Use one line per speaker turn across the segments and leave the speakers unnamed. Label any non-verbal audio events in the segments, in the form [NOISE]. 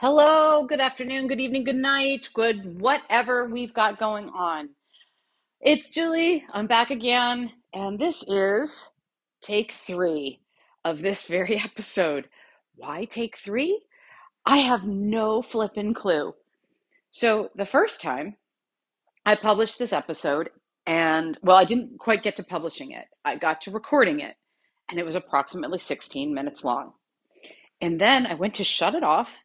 Hello, good afternoon, good evening, good night, good whatever we've got going on. It's Julie. I'm back again, and this is take three of this very [LAUGHS] episode. Why take three? I have no flippin' clue. So, the first time I published this episode, and well, I didn't quite get to publishing it, I got to recording it, and it was approximately 16 minutes long. And then I went to shut it off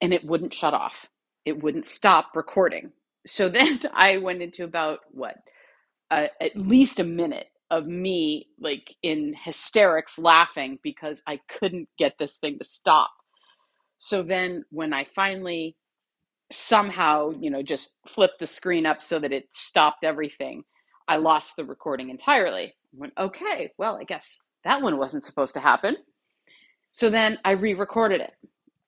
and it wouldn't shut off. It wouldn't stop recording. So [LAUGHS] then I went into about what, uh, at least a minute of me like in hysterics laughing because I couldn't get this thing to stop. So then when I finally somehow, you know, just flipped the screen up so that it stopped everything, I lost the recording entirely. I went, okay, well, I guess that one wasn't supposed to happen. So then I re recorded it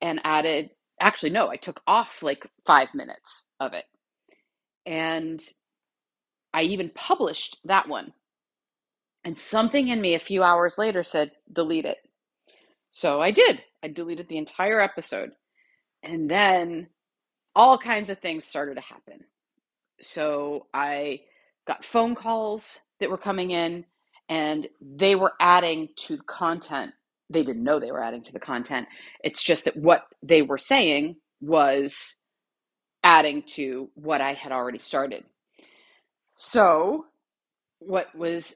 and added actually no i took off like five minutes of it. And i even published that one. And something in me a few hours later said delete it. So i did. I deleted the entire episode. And then all kinds of things started to happen. So i got phone calls that were coming in and they were adding to the content they didn't know they were adding to the content. It's just that what they were saying was adding to what I had already started. So, what was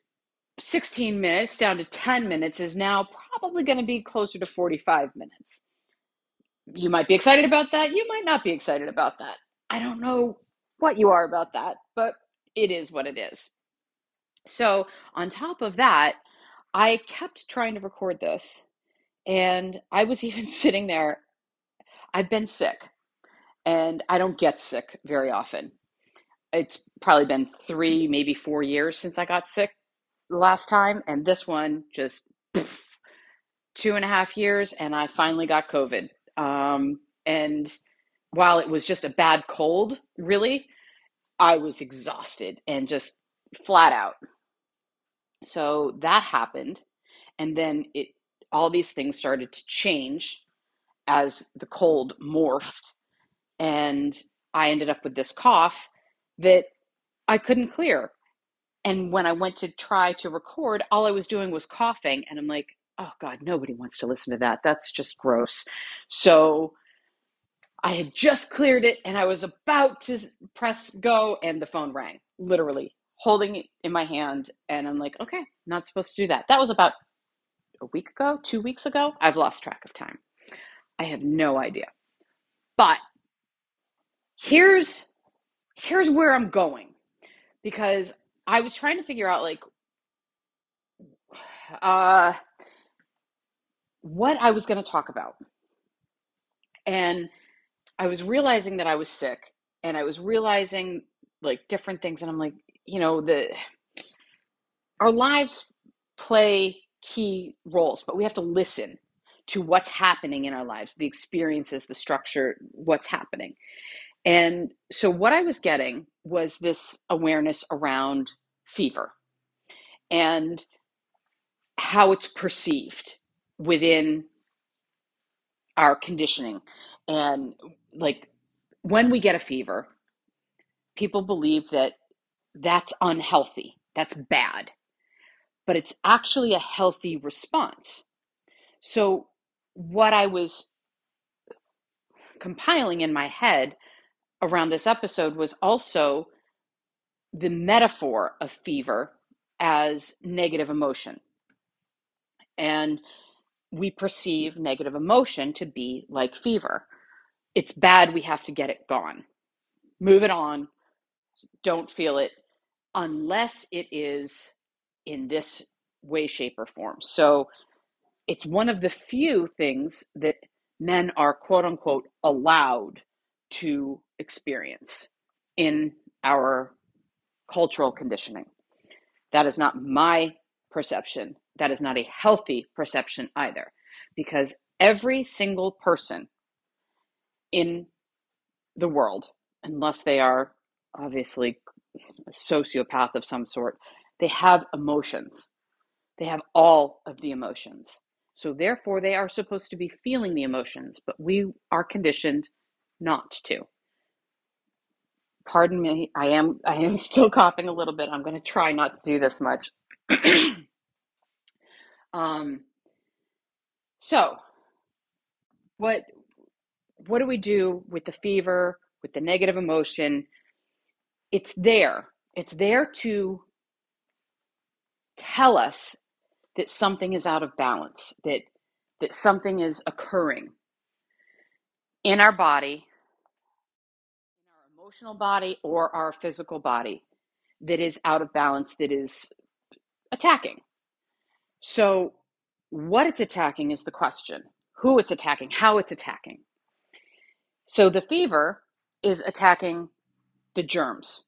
16 minutes down to 10 minutes is now probably going to be closer to 45 minutes. You might be excited about that. You might not be excited about that. I don't know what you are about that, but it is what it is. So, on top of that, I kept trying to record this, and I was [LAUGHS] even sitting there. I've been sick, and I don't get sick very often. It's probably been three, maybe four years since I got sick last time, and this one just poof, two and a half years, and I finally got COVID. Um, and while it was just a bad cold, really, I was exhausted and just flat out. So that happened, and then it all these things started to change as the cold morphed and I ended up with this cough that I couldn't clear. And when I went to try to record, all I was doing was coughing and I'm like, "Oh god, nobody wants to listen to that. That's just gross." So I had just cleared it and I was about to press go and the phone rang. Literally holding it in my hand and I'm like, "Okay, not supposed to do that." That was about a week ago, 2 weeks ago. I've lost track of time. I have no idea. But here's here's where I'm going because I was trying to figure out like [SIGHS] uh what I was going to talk about. And I was realizing that I was sick and I was realizing like different things and I'm like, you know, the our lives play key roles, but we have to listen to what's happening in our lives, the experiences, the structure, what's happening. And so what I was getting was this awareness around fever and how it's perceived within our conditioning. And like when we get a fever, people believe that that's unhealthy, that's bad, but it's actually a healthy response. So, what I was compiling in my head around this episode was also the metaphor of fever as negative emotion. And we perceive negative emotion to be like fever. It's bad, we have to get it gone. Move it on, don't feel it unless it is in this way, shape, or form. So it's one of the few things that men are quote unquote allowed to experience in our cultural conditioning. That is not my perception. That is not a healthy perception either, because every single person in the world, unless they are obviously sociopath of some sort, they have emotions. They have all of the emotions. So, therefore, they are supposed to be feeling the emotions, but we are conditioned not to. Pardon me, I am I am [LAUGHS] still coughing a little bit. I'm going to try not to do this much. [CLEARS THROAT] um, so, what what do we do with the fever, with the negative emotion? It's there. It's there to tell us that something is out of balance, that that something is occurring in our body, in our emotional body or our physical body that is out of balance, that is attacking. So, what it's attacking is the question. Who it's attacking, how it's attacking. So, the fever is attacking the germs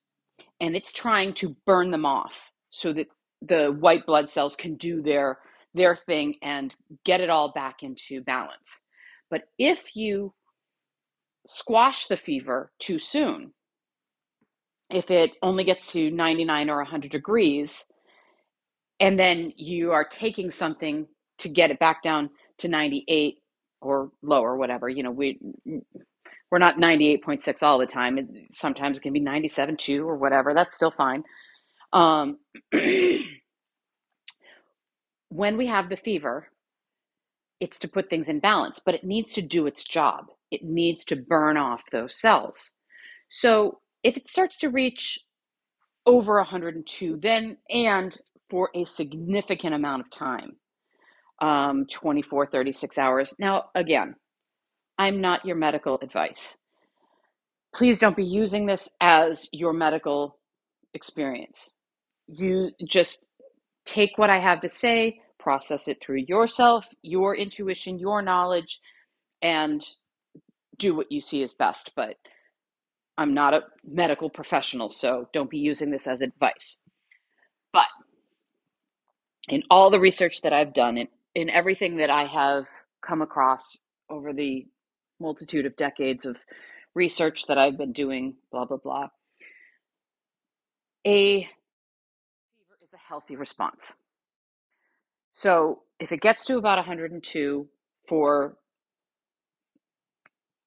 and it's trying to burn them off so that the white blood cells can do their their thing and get it all back into balance. But if you squash the fever too soon, if it only gets to 99 or 100 degrees, and then you are taking something to get it back down to 98 or lower, whatever, you know, we we're not 98.6 all the time. It, sometimes it can be 97.2 or whatever. That's still fine. Um, [CLEARS THROAT] when we have the fever, it's to put things in balance, but it needs to do its job. It needs to burn off those cells. So if it starts to reach over 102, then and for a significant amount of time, um, 24, 36 hours. Now, again, I'm not your medical advice. Please don't be using this as your medical experience. You just take what I have to say, process it through yourself, your intuition, your knowledge, and do what you see is best. But I'm not a medical professional, so don't be using this as advice. But in all the research that I've done, in, in everything that I have come across over the multitude of decades of research that I've been doing, blah, blah, blah, a fever is a healthy response. So if it gets to about 102 for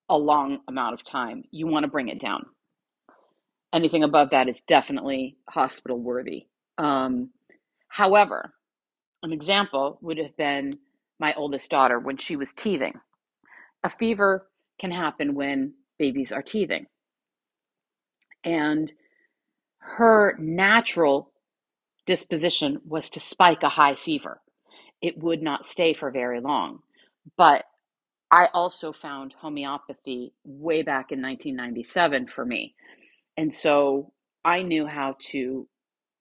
a long amount of time, you want to bring it down. Anything above that is definitely hospital worthy. Um, however, an example would have been my oldest daughter when she was teething. A fever can happen when babies are teething. And her natural disposition was to spike a high fever. It would not stay for very long. But I also found homeopathy way back in 1997 for me. And so I knew how to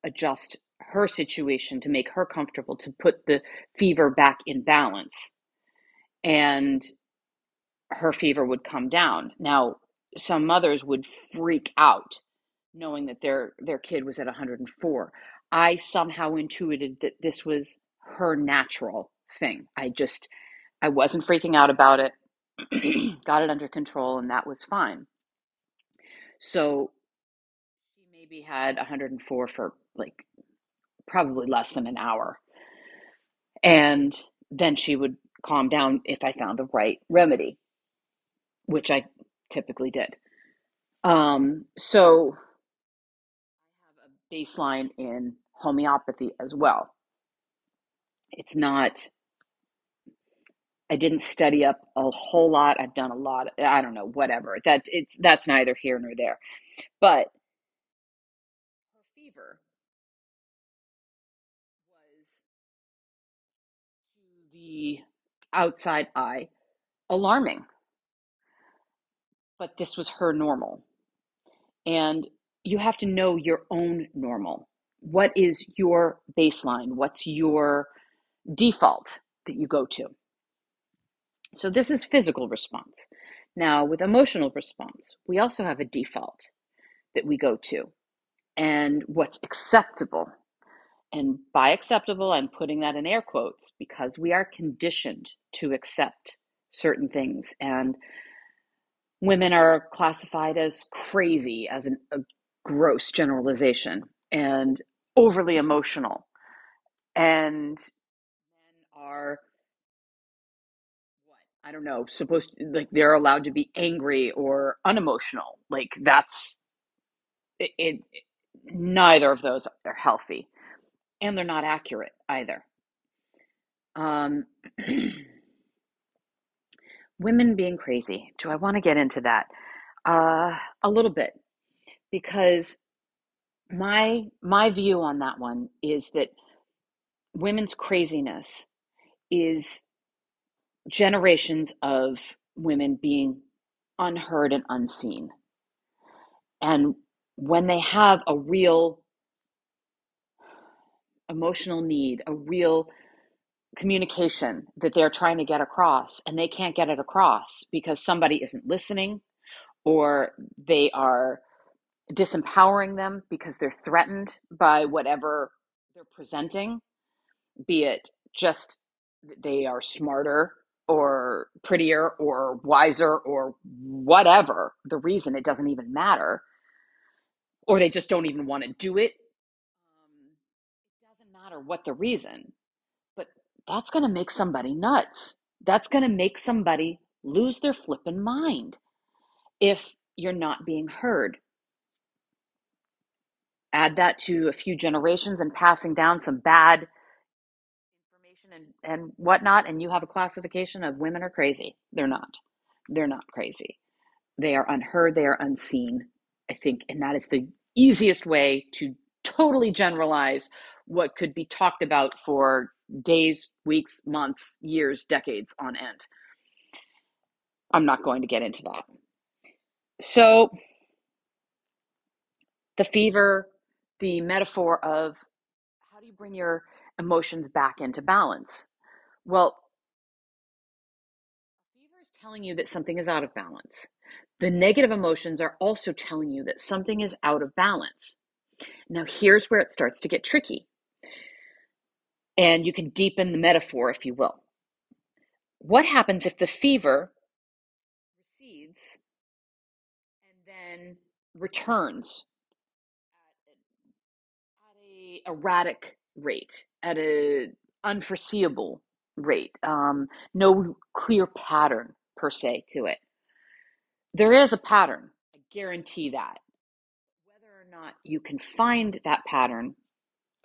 adjust her situation to make her comfortable, to put the fever back in balance. And her fever would come down. Now, some mothers would freak out knowing that their their kid was at 104. I somehow intuited that this was her natural thing. I just I wasn't freaking out about it. [CLEARS THROAT] Got it under control and that was fine. So she maybe had 104 for like probably less than an hour. And then she would calm down if I found the right remedy, which I typically did. Um, so I have a baseline in homeopathy as well. It's not, I didn't study up a whole lot. I've done a lot, I don't know, whatever. That it's that's neither here nor there. But fever was to the outside eye alarming. But this was her normal. And you have to know your own normal. What is your baseline? What's your default that you go to? So, this is physical response. Now, with emotional response, we also have a default that we go to and what's acceptable. And by acceptable, I'm putting that in air quotes because we are conditioned to accept certain things. And women are classified as crazy, as an, a gross generalization, and overly emotional. And men are what I don't know, supposed to, like they're allowed to be angry or unemotional. Like that's it, it neither of those are healthy and they're not accurate either. Um, [CLEARS THROAT] women being crazy. Do I want to get into that? Uh, a little bit because my my view on that one is that women's craziness is generations of women being unheard and unseen. And when they have a real emotional need, a real communication that they're trying to get across, and they can't get it across because somebody isn't listening or they are disempowering them because they're threatened by whatever they're presenting, be it just they are smarter or prettier or wiser or whatever the reason, it doesn't even matter, or they just don't even want to do it. Um, it doesn't matter what the reason, that's going to make somebody nuts. That's going to make somebody lose their flippin' mind if you're not being heard. Add that to a few generations and passing down some bad information and, and whatnot, and you have a classification of women are crazy. They're not. They're not crazy. They are unheard, they are unseen, I think, and that is the easiest way to totally generalize what could be talked about for days, weeks, months, years, decades on end. I'm not going to get into that. So, the fever, the metaphor of how do you bring your emotions back into balance? Well, fever is telling you that something is out of balance. The negative emotions are also telling you that something is out of balance. Now, here's where it starts to get tricky. And you can deepen the metaphor, if you will. What happens if the fever recedes and then returns at a erratic rate, at a unforeseeable rate, um, no clear pattern per se to it? There is a pattern, I guarantee that. Whether or not you can find that pattern,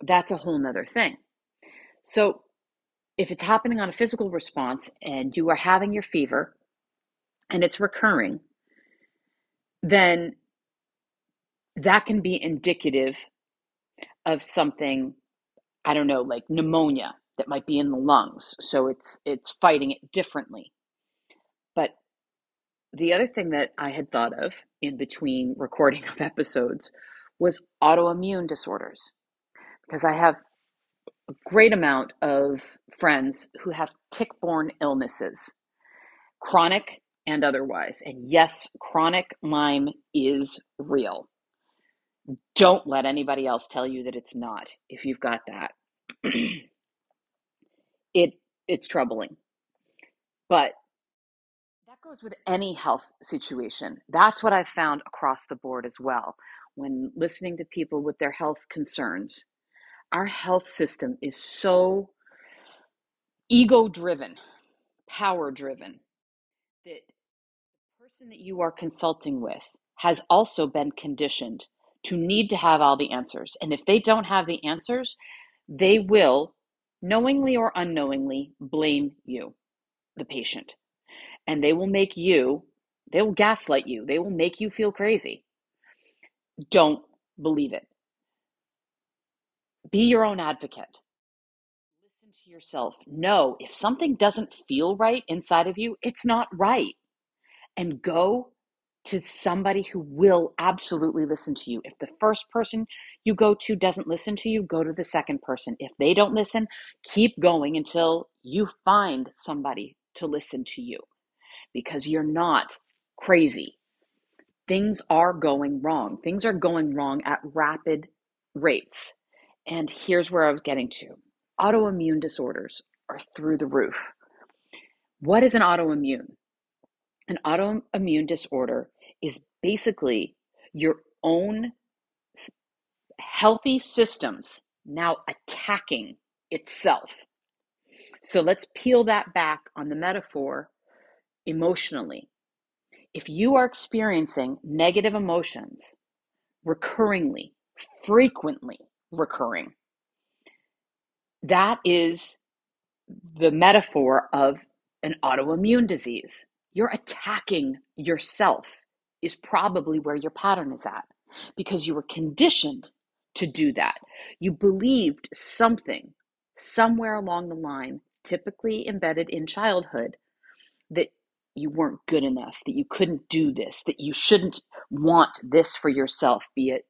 that's a whole nother thing. So, if it's happening on a physical response and you are having your fever and it's recurring, then that can be indicative of something, I don't know, like pneumonia that might be in the lungs. So it's it's fighting it differently. But the other thing that I had thought of in between recording [LAUGHS] of episodes was autoimmune disorders. Because I have great amount of friends who have tick borne illnesses, chronic and otherwise. And yes, chronic Lyme is real. Don't let anybody else tell you that it's not if you've got that. [CLEARS THROAT] it it's troubling. But that goes with any health situation. That's what I've found across the board as well. When listening to people with their health concerns, our health system is so ego driven, power driven, that the person that you are consulting with has also been conditioned to need to have all the answers. And if they don't have the answers, they will, knowingly or unknowingly, blame you, the patient. And they will make you, they will gaslight you, they will make you feel crazy. Don't believe it. Be your own advocate. Listen to yourself. Know if something doesn't feel right inside of you, it's not right. And go to somebody who will absolutely listen to you. If the first person you go to doesn't listen to you, go to the second person. If they don't listen, keep going until you find somebody to listen to you because you're not crazy. Things are going wrong. Things are going wrong at rapid rates. And here's where I was getting to autoimmune disorders are through the roof. What is an autoimmune? An autoimmune disorder is basically your own healthy systems now attacking itself. So let's peel that back on the metaphor emotionally. If you are experiencing negative emotions recurringly, frequently recurring, that is the metaphor of an autoimmune disease. You're attacking yourself, is probably where your pattern is at because you were conditioned to do that. You believed something somewhere along the line, typically embedded in childhood, that you weren't good enough, that you couldn't do this, that you shouldn't want this for yourself, be it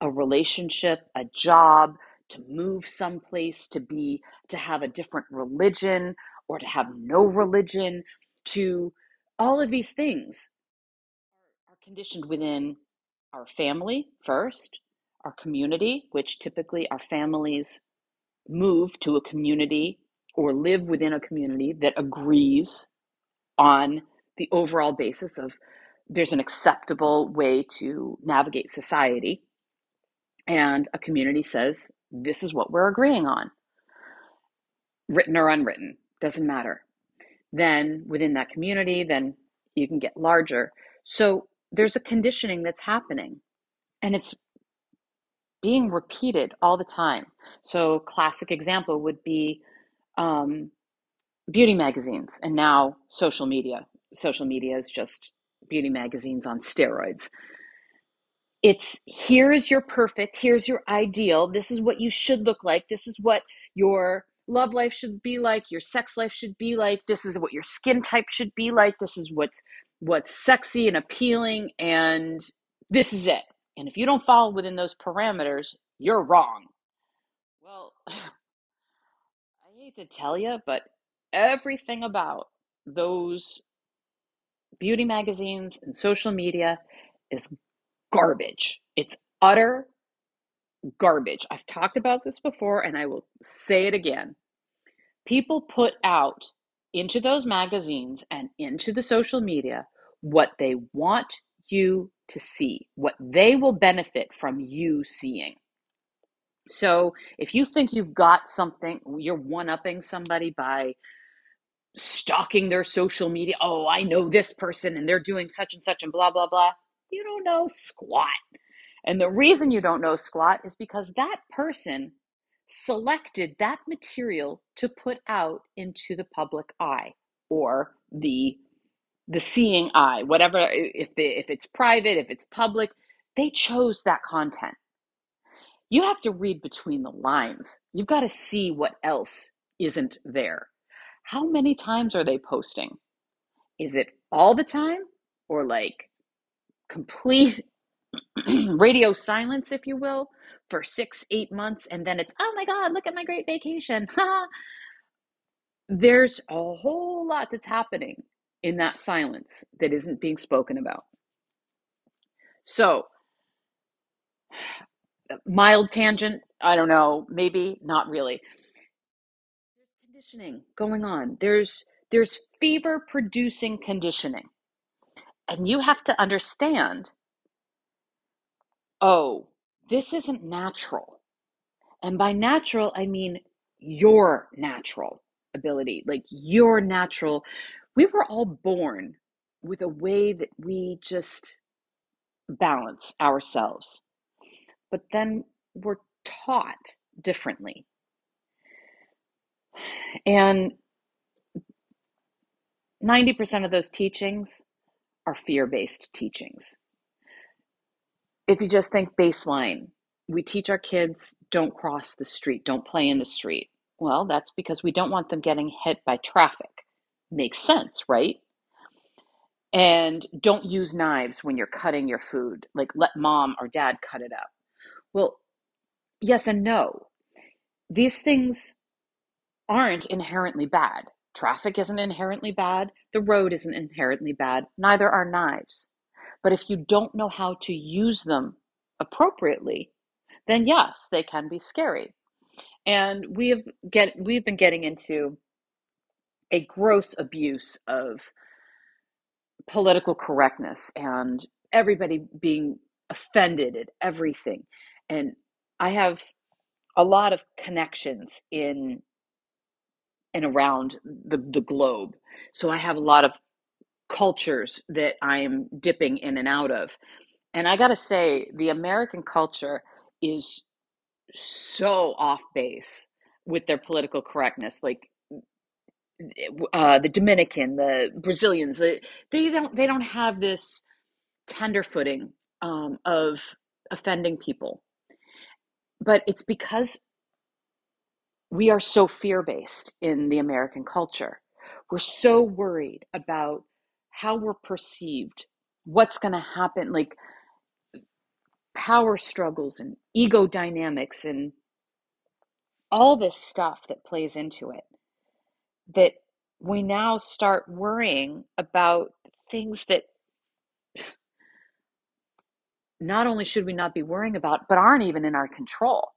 a relationship, a job, to move someplace, to be, to have a different religion, or to have no religion, to all of these things are conditioned within our family first, our community, which typically our families move to a community or live within a community that agrees on the overall basis of there's an acceptable way to navigate society and a community says this is what we're agreeing on written or unwritten doesn't matter then within that community then you can get larger so there's a conditioning that's happening and it's being repeated all the time so classic example would be um, beauty magazines and now social media. Social media is just beauty magazines on steroids. It's here's your perfect, here's your ideal, this is what you should look like, this is what your love life should be like, your sex life should be like, this is what your skin type should be like, this is what's what's sexy and appealing and this is it. And if you don't fall within those parameters, you're wrong. Well, [SIGHS] I hate to tell you, but everything about those beauty magazines and social media is garbage. It's utter garbage. I've talked about this before and I will say it again. People put out into those magazines and into the social media what they want you to see, what they will benefit from you seeing. So if you think you've got something, you're one upping somebody by stalking their social media. Oh, I know this person and they're doing such and such and blah, blah, blah. You don't know squat. And the reason you don't know squat is because that person selected that material to put out into the public eye or the the seeing eye whatever if the, if it's private if it's public they chose that content you have to read between the lines. You've got to see what else isn't there. How many times are they posting? Is it all the time or like complete [CLEARS THROAT] radio silence, if you will, for six, eight months? And then it's, oh my God, look at my great vacation. [LAUGHS] There's a whole lot that's happening in that silence that isn't being spoken about. So, [SIGHS] mild tangent, I don't know, maybe not really. There's conditioning going on. There's there's fever producing conditioning. And you have to understand, oh, this isn't natural. And by natural, I mean your natural ability, like your natural. We were all born with a way that we just balance ourselves but then we're taught differently. And 90% of those teachings are fear based teachings. If you just think baseline, we teach our kids don't cross the street, don't play in the street. Well, that's because we don't want them getting hit by traffic. Makes sense, right? And don't use knives when you're cutting your food. Like let mom or dad cut it up. Well, yes and no. These things aren't inherently bad. Traffic isn't inherently bad. The road isn't inherently bad. Neither are knives. But if you don't know how to use them appropriately, then yes, they can be scary. And we have get we've been getting into a gross abuse of political correctness and everybody being offended at everything. And I have a lot of connections in and around the, the globe. So I have a lot of cultures that I'm dipping in and out of. And I got to say, the American culture is so off base with their political correctness. Like uh, the Dominican, the Brazilians, the, they don't they don't have this tender footing um, of offending people. But it's because we are so fear based in the American culture. We're so worried about how we're perceived, what's going to happen, like power struggles and ego dynamics and all this stuff that plays into it. That we now start worrying about things that [SIGHS] not only should we not be worrying about, but aren't even in our control.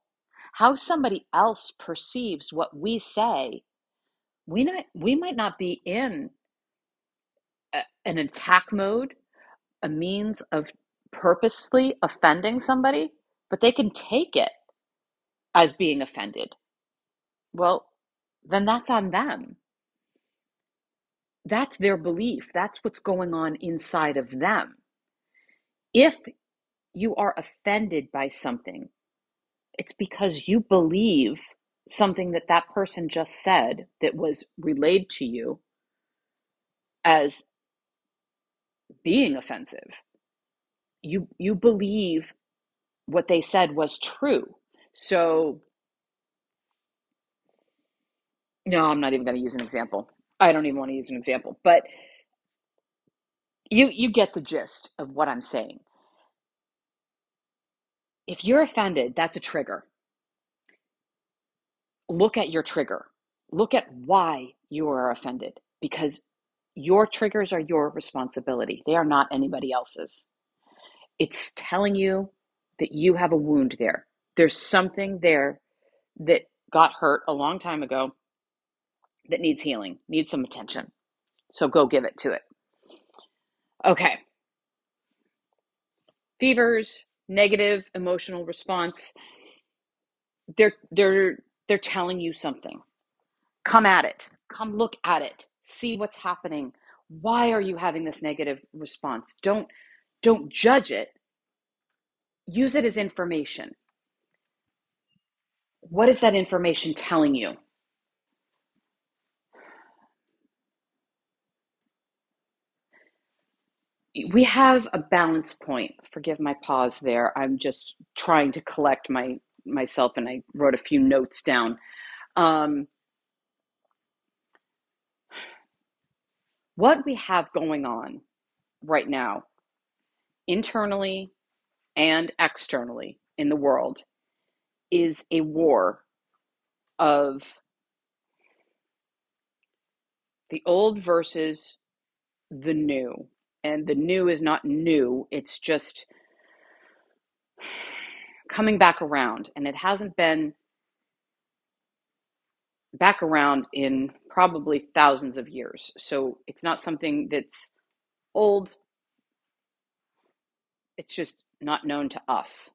How somebody else perceives what we say, we not we might not be in a, an attack mode, a means of purposely offending somebody, but they can take it as being offended. Well, then that's on them. That's their belief. That's what's going on inside of them. If you are offended by something, it's because you believe something that that person just said that was relayed to you as being offensive. You you believe what they said was true. So no, I'm not even going to use an example. I don't even want to use an example, but you you get the gist of what I'm saying. If you're offended, that's a trigger. Look at your trigger. Look at why you are offended because your triggers are your responsibility. They are not anybody else's. It's telling you that you have a wound there. There's something there that got hurt a long time ago that needs healing, needs some attention. So go give it to it. Okay. Fevers, negative emotional response. They're they're they're telling you something. Come at it. Come look at it. See what's happening. Why are you having this negative response? Don't don't judge it. Use it as information. What is that information telling you? We have a balance point. Forgive my pause there. I'm just trying to collect my myself, and I wrote a few notes down. Um, what we have going on right now, internally and externally in the world, is a war of the old versus the new and the new is not new it's just coming back around. And it hasn't been back around in probably thousands of years. So it's not something that's old. It's just not known to us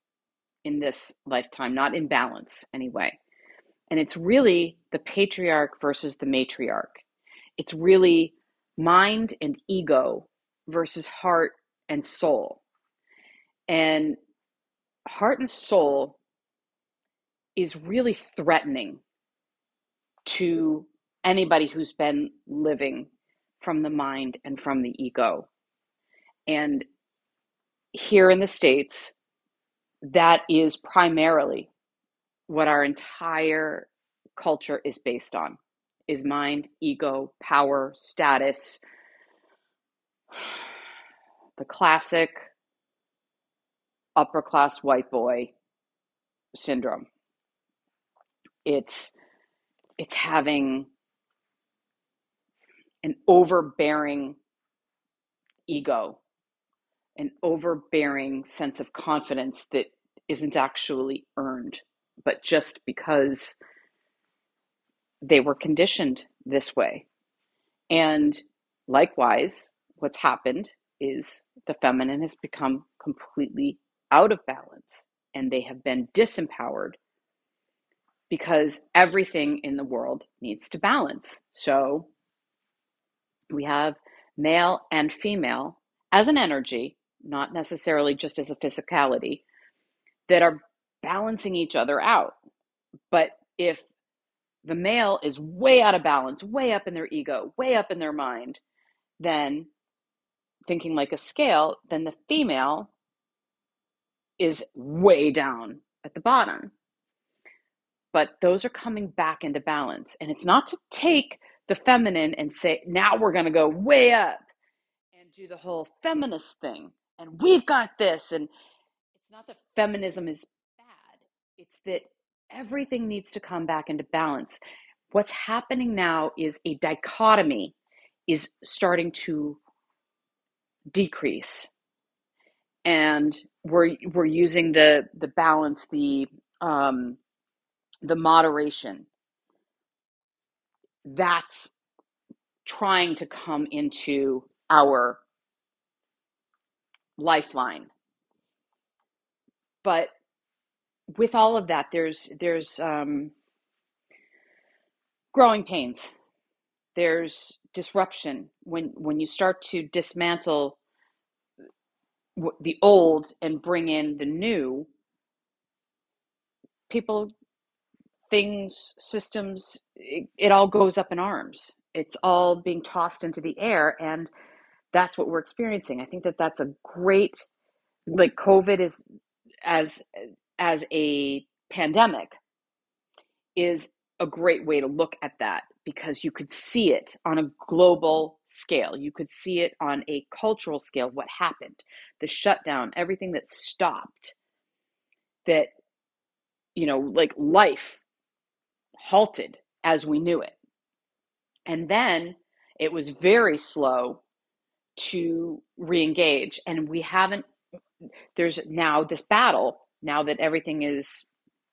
in this lifetime not in balance anyway. And it's really the patriarch versus the matriarch. It's really mind and ego versus heart and soul. And heart and soul is really threatening to anybody who's been living from the mind and from the ego. And here in the States, that is primarily what our entire culture is based on is mind, ego, power, status, the classic upper class white boy syndrome. It's it's having an overbearing ego, an overbearing sense of confidence that isn't actually earned, but just because they were conditioned this way. And likewise, what's happened is the feminine has become completely out of balance and they have been disempowered because everything in the world needs to balance. So we have male and female, as an energy, not necessarily just as a physicality, that are balancing each other out. But if the male is way out of balance, way up in their ego, way up in their mind, then thinking like a scale, then the female is way down at the bottom. But those are coming back into balance. And it's not to take the feminine and say, now we're going to go way up and do the whole feminist thing. And we've got this. And it's not that feminism is bad, it's that everything needs to come back into balance. What's happening now is a dichotomy is starting to decrease. And we're we're using the the balance the um the moderation. That's trying to come into our lifeline. But with all of that there's there's um growing pains there's disruption when when you start to dismantle the old and bring in the new people things systems it, it all goes up in arms. It's all being tossed into the air and that's what we're experiencing. I think that that's a great like covid is as as a pandemic is a great way to look at that because you could see it on a global scale. You could see it on a cultural scale, what happened, the shutdown, everything that stopped, that, you know, like life halted as we knew it. And then it was very slow to re engage. And we haven't, there's now this battle, now that everything is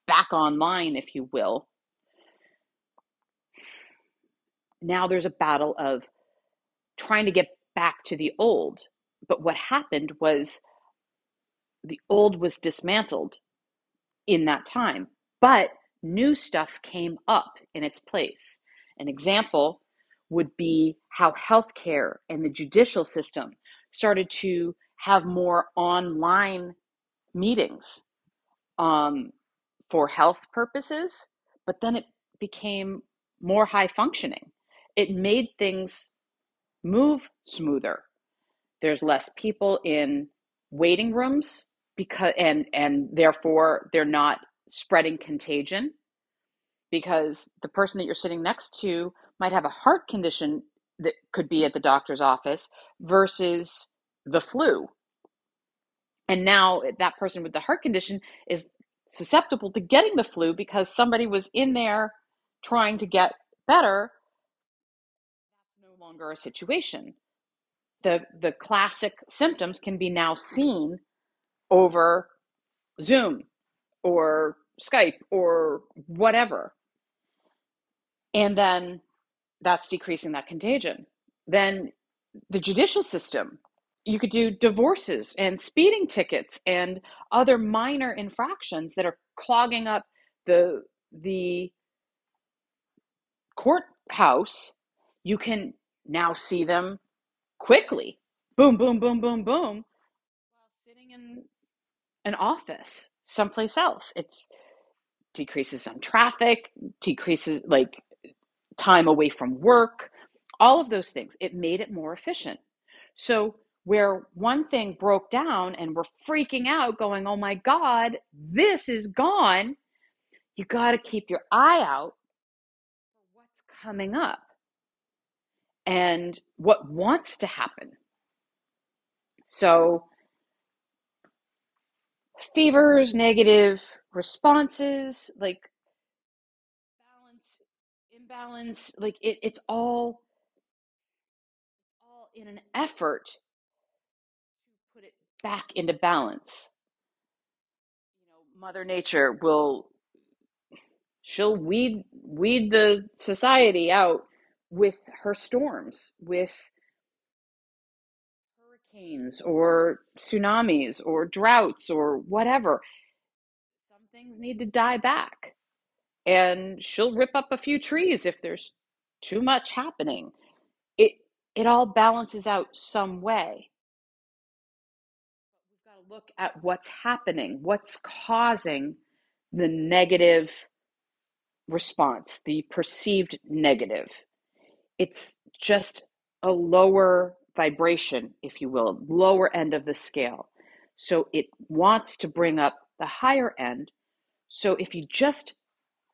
back online, if you will now there's a battle of trying to get back to the old. But what happened was the old was dismantled in that time, but new stuff came up in its place. An example would be how healthcare and the judicial system started to have more online meetings um, for health purposes, but then it became more high functioning it made things move smoother. There's less people in waiting rooms because and and therefore they're not spreading contagion because the person that you're sitting next to might have a heart condition that could be at the doctor's office versus the flu. And now that person with the heart condition is susceptible to getting the flu because somebody was in there trying to get better longer a situation. The, the classic symptoms can be now seen over Zoom or Skype or whatever. And then that's decreasing that contagion. Then the judicial system, you could do divorces and speeding tickets and other minor infractions that are clogging up the the courthouse. You can now see them quickly. Boom, boom, boom, boom, boom. While sitting in an office someplace else. It's decreases on traffic, decreases like time away from work, all of those things. It made it more efficient. So where one thing broke down and we're freaking out, going, oh my God, this is gone, you got to keep your eye out for what's coming up and what wants to happen. So, fevers, negative responses, like balance, imbalance, like it, it's all all in an effort to put it back into balance. You know, Mother Nature will she'll weed weed the society out with her storms, with hurricanes or tsunamis or droughts or whatever. Some things need to die back. And she'll rip up a few trees if there's too much happening. It it all balances out some way. We've got to look at what's happening, what's causing the negative response, the perceived negative. It's just a lower vibration, if you will, lower end of the scale. So it wants to bring up the higher end. So if you just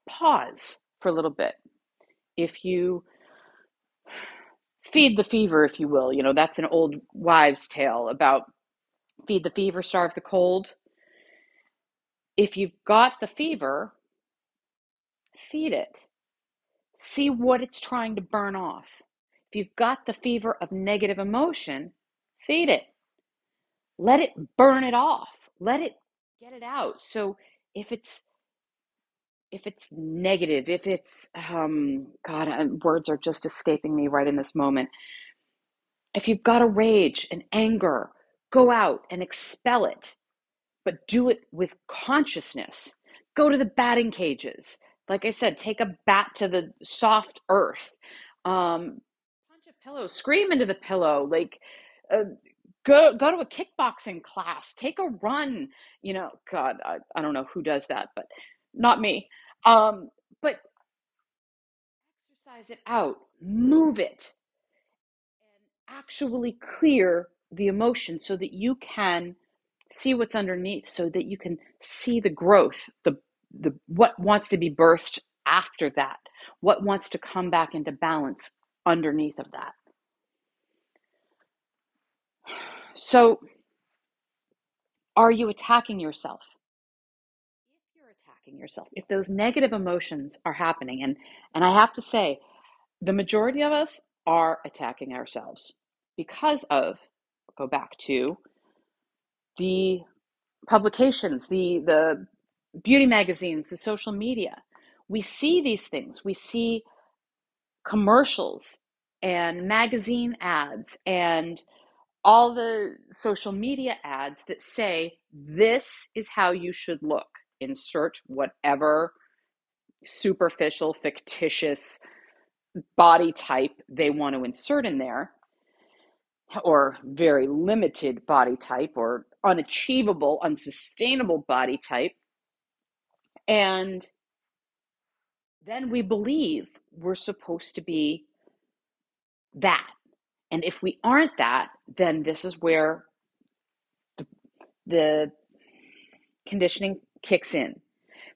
pause for a little bit, if you feed the fever, if you will, you know, that's an old wives' tale about feed the fever, starve the cold. If you've got the fever, feed it. See what it's trying to burn off. If you've got the fever of negative emotion, feed it. Let it burn it off. Let it get it out. So if it's if it's negative, if it's um god, uh, words are just escaping me right in this moment. If you've got a rage and anger, go out and expel it, but do it with consciousness. Go to the batting cages. Like I said, take a bat to the soft earth. Um, punch a pillow, scream into the pillow. Like, uh, go go to a kickboxing class. Take a run. You know, God, I, I don't know who does that, but not me. Um, but exercise it out, move it, and actually clear the emotion so that you can see what's underneath so that you can see the growth the the what wants to be birthed after that what wants to come back into balance underneath of that. [SIGHS] So are you attacking yourself? If you're attacking yourself if those negative emotions are happening and and i have to say the majority of us are attacking ourselves because of go back to the publications, the the beauty magazines, the social media. We see these things. We see commercials and magazine ads and all the social media ads that say this is how you should look. Insert whatever superficial, fictitious body type they want to insert in there or very limited body type or unachievable, unsustainable body type. And then we believe we're supposed to be that. And if we aren't that, then this is where the, the conditioning kicks in.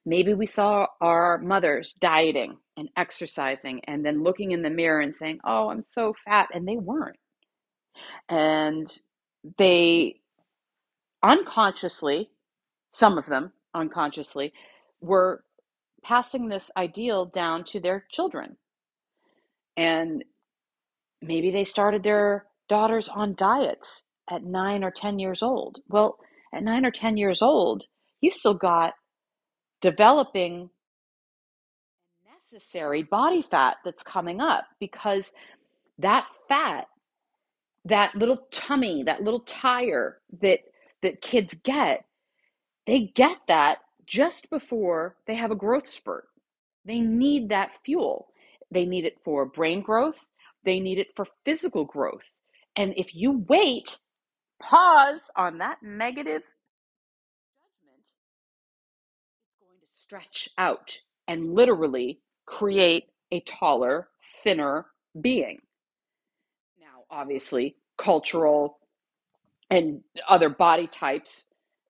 Maybe we saw our mothers dieting and exercising and then looking in the mirror and saying, Oh, I'm so fat. And they weren't. And they unconsciously, some of them unconsciously, were passing this ideal down to their children. And maybe they started their daughters on diets at nine or 10 years old. Well, at nine or 10 years old, you still got developing necessary body fat that's coming up because that fat, that little tummy, that little tire that that kids get, they get that just before they have a growth spurt. They need that fuel. They need it for brain growth, they need it for physical growth. And if you wait, pause on that negative judgment, it's going to stretch out and literally create a taller, thinner being. Now, obviously, cultural and other body types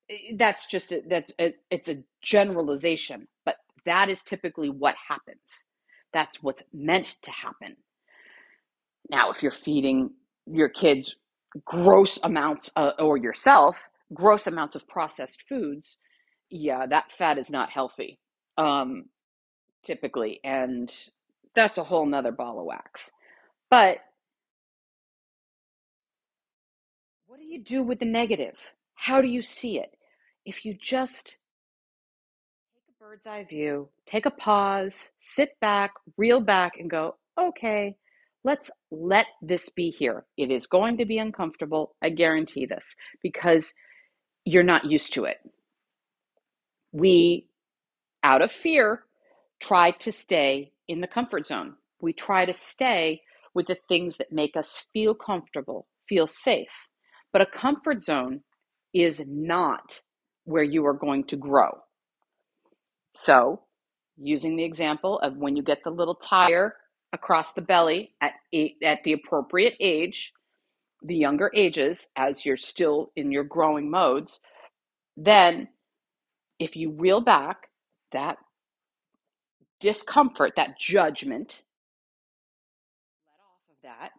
eh, that's just a, that's a, it's a generalization but that is typically what happens that's what's meant to happen now if you're feeding your kids gross amounts uh, or yourself gross amounts of processed foods yeah that fat is not healthy um, typically and that's a whole nother ball of wax but What do you do with the negative? How do you see it? If you just bird's eye view, take a pause, sit back, reel back, and go, okay, let's let this be here. It is going to be uncomfortable. I guarantee this because you're not used to it. We, out of fear, try to stay in the comfort zone. We try to stay with the things that make us feel comfortable, feel safe. But a comfort zone is not where you are going to grow. So, using the example of when you get the little tire across the belly at, at the appropriate age, the younger ages, as you're still in your growing modes, then if you reel back that discomfort, that judgment, let off of that,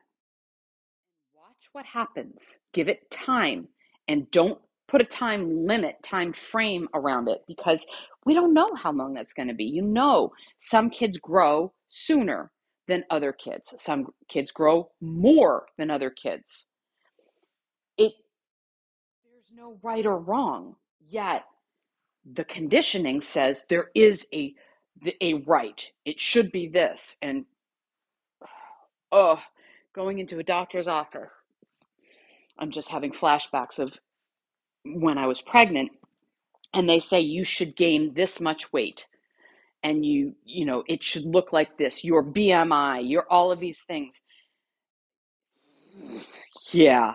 watch what happens. Give it time and don't put a time limit, time frame around it because we don't know how long that's going to be. You know, some kids grow sooner than other kids. Some kids grow more than other kids. It there's no right or wrong. Yet the conditioning says there is a a right. It should be this and [SIGHS] oh, going into a doctor's office. I'm just having flashbacks of when I was pregnant and they say you should gain this much weight and you you know it should look like this your bmi your all of these things. Yeah.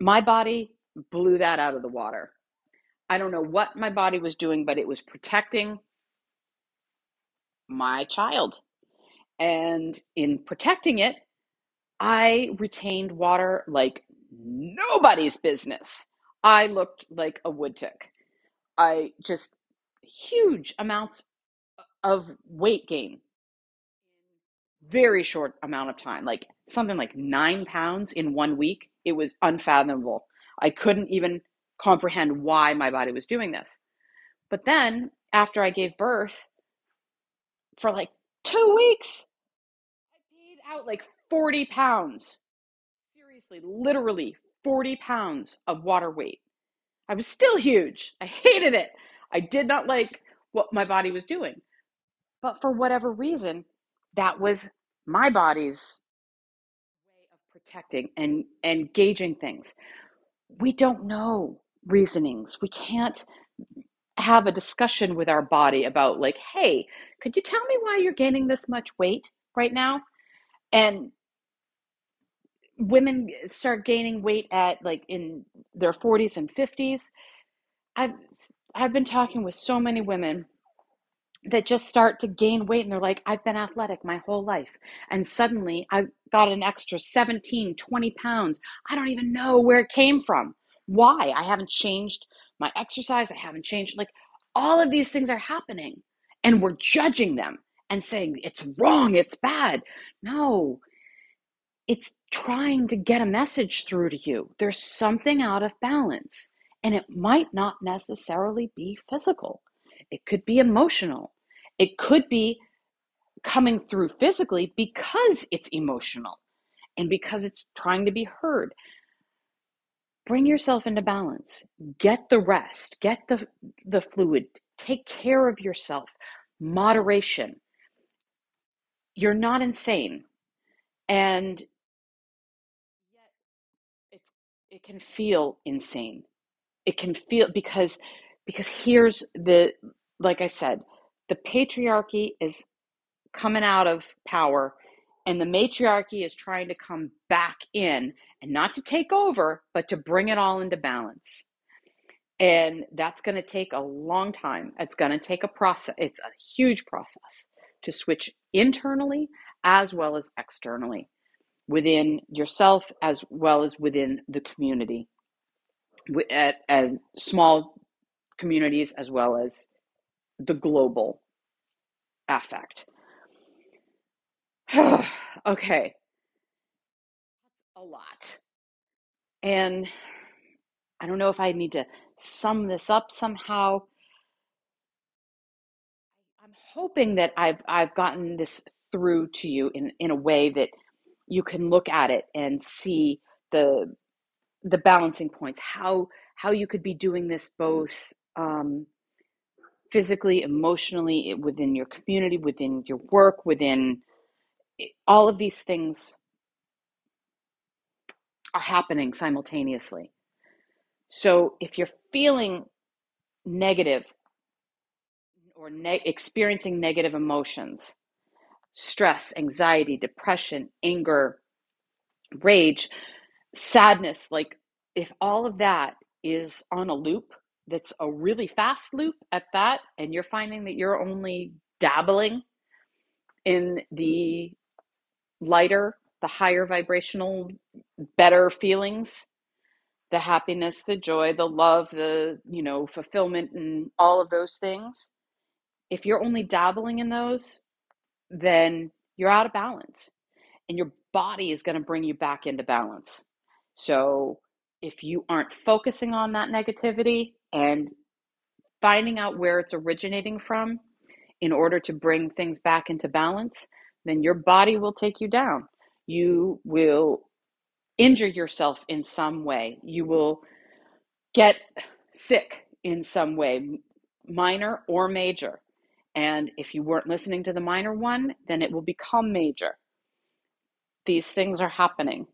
My body blew that out of the water. I don't know what my body was doing but it was protecting my child. And in protecting it i retained water like nobody's business. I looked like a wood tick i just huge amounts of weight gain very short amount of time, like something like nine pounds in one week. It was unfathomable. I couldn't even comprehend why my body was doing this. But then, after I gave birth, for like two weeks, I gained out like 40 pounds. Seriously, literally 40 pounds of water weight. I was still huge. I hated it. I did not like what my body was doing. But for whatever reason, that was my body's way of protecting and, and gauging things. We don't know reasonings. We can't have a discussion with our body about, like, hey, could you tell me why you're gaining this much weight right now? And women start gaining weight at like in their 40s and 50s. I've I've been talking with so many women that just start to gain weight and they're like i've been athletic my whole life. And suddenly i got an extra 17 20 pounds. I don't even know where it came from. Why? I haven't changed my exercise. I haven't changed like all of these things are happening and we're judging them and saying it's wrong. It's bad. No. It's trying to get a message through to you there's something out of balance and it might not necessarily be physical it could be emotional it could be coming through physically because it's emotional and because it's trying to be heard. Bring yourself into balance. Get the rest, get the, the fluid, take care of yourself. Moderation. You're not insane. And it can feel insane. It can feel because because here's the like I said, the patriarchy is coming out of power and the matriarchy is trying to come back in and not to take over but to bring it all into balance. And that's going to take a long time. It's going to take a process it's a huge process to switch internally as well as externally within yourself as well as within the community at, at small communities as well as the global affect. [SIGHS] okay. A lot. And I don't know if I need to sum this up somehow. I'm hoping that I've I've gotten this through to you in, in a way that you can look at it and see the the balancing points, how how you could be doing this both um, physically, emotionally, within your community, within your work, within all of these things are happening simultaneously. So if you're feeling negative or ne- experiencing negative emotions, stress, anxiety, depression, anger, rage, sadness, like if all of that is on a loop that's a really fast loop at that, and you're finding that you're only dabbling in the lighter, the higher vibrational, better feelings, the happiness, the joy, the love, the, you know, fulfillment, and all of those things, if you're only dabbling in those, then you're out of balance and your body is going to bring you back into balance. So if you aren't focusing on that negativity and finding out where it's originating from in order to bring things back into balance, then your body will take you down. You will injure yourself in some way. You will get sick in some way, minor or major. And if you weren't listening to the minor one, then it will become major. These things are happening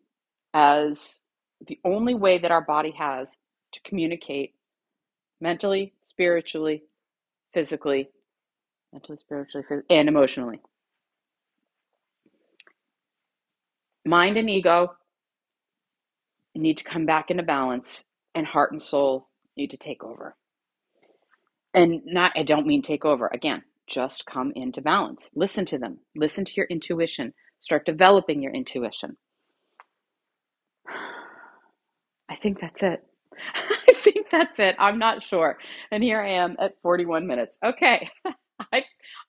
as the only way that our body has to communicate mentally, spiritually, physically, mentally, spiritually, and emotionally. Mind and ego need to come back into balance, and heart and soul need to take over. And not, I don't mean take over. Again, just come into balance. Listen to them. Listen to your intuition. Start developing your intuition. I think that's it. [LAUGHS] I think that's it. I'm not sure. And here I am at 41 minutes. Okay. [LAUGHS] I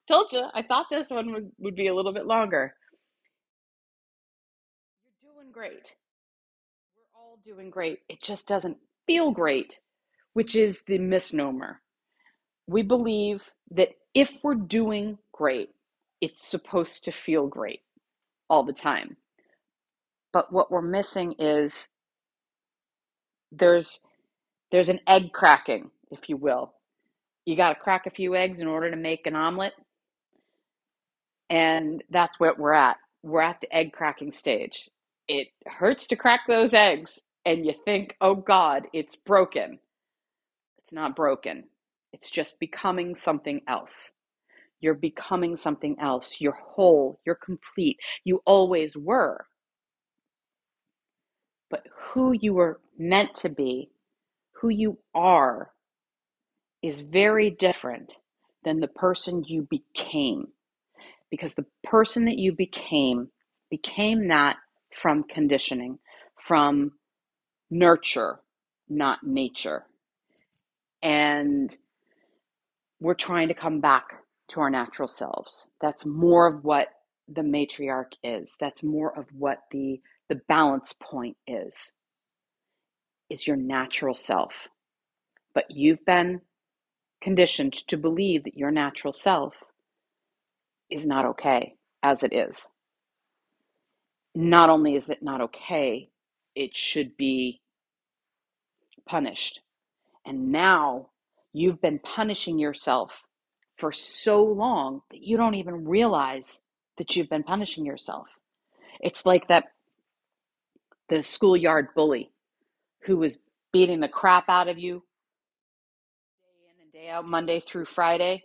told you, I thought this one would, would be a little bit longer. You're doing great. We're all doing great. It just doesn't feel great, which is the misnomer. We believe that if we're doing great, it's supposed to feel great all the time. But what we're missing is there's there's an egg cracking, if you will. You got to crack a few eggs in order to make an omelet, and that's what we're at. We're at the egg cracking stage. It hurts to crack those eggs, and you think, "Oh God, it's broken." It's not broken. It's just becoming something else. You're becoming something else. You're whole. You're complete. You always were. But who you were meant to be who you are is very different than the person you became. Because the person that you became became that from conditioning, from nurture, not nature. And we're trying to come back to our natural selves. That's more of what the matriarch is. That's more of what the the balance point is is your natural self. But you've been conditioned to believe that your natural self is not okay as it is. Not only is it not okay, it should be punished. And now you've been punishing yourself for so long that you don't even realize that you've been punishing yourself. It's like that the schoolyard bully who was beating the crap out of you day in and day out, Monday through Friday,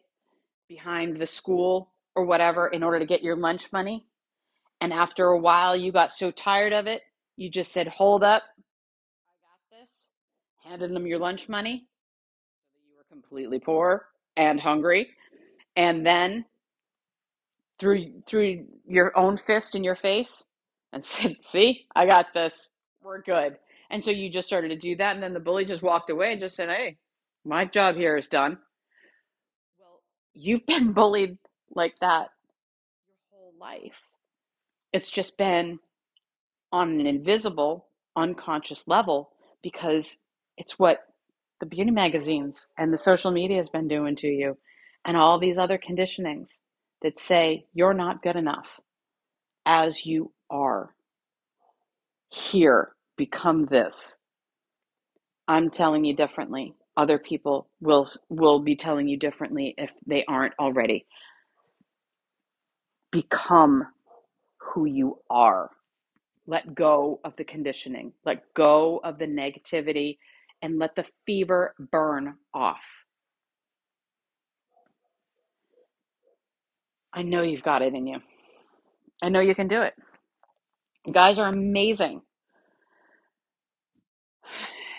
behind the school or whatever, in order to get your lunch money. And after a while, you got so tired of it, you just said, Hold up, I got this. Handed them your lunch money. Completely poor and hungry. And then threw threw your own fist in your face and [LAUGHS] said, See, I got this. We're good. And so you just started to do that. And then the bully just walked away and just said, Hey, my job here is done. Well, you've [LAUGHS] been bullied like that your whole life. It's just been on an invisible, unconscious level because it's what the beauty magazines and the social media has been doing to you, and all these other conditionings that say you're not good enough as you are. Here, become this. I'm telling you differently. Other people will will be telling you differently if they aren't already. Become who you are. Let go of the conditioning. Let go of the negativity and let the fever burn off. I know you've got it in you. I know you can do it. You guys are amazing.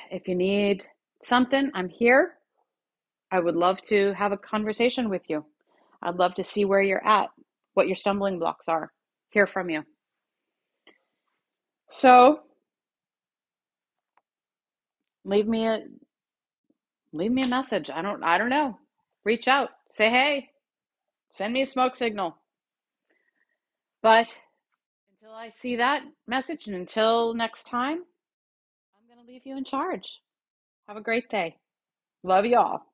If you need something, I'm here. I would love to have a conversation with you. I'd love to see where you're at, what your stumbling blocks are, hear from you. So leave me a leave me a message. I don't I don't know. Reach out. Say hey. Send me a smoke signal. But until I see that message and until next time, I'm going to leave you in charge. Have a great day. Love you all.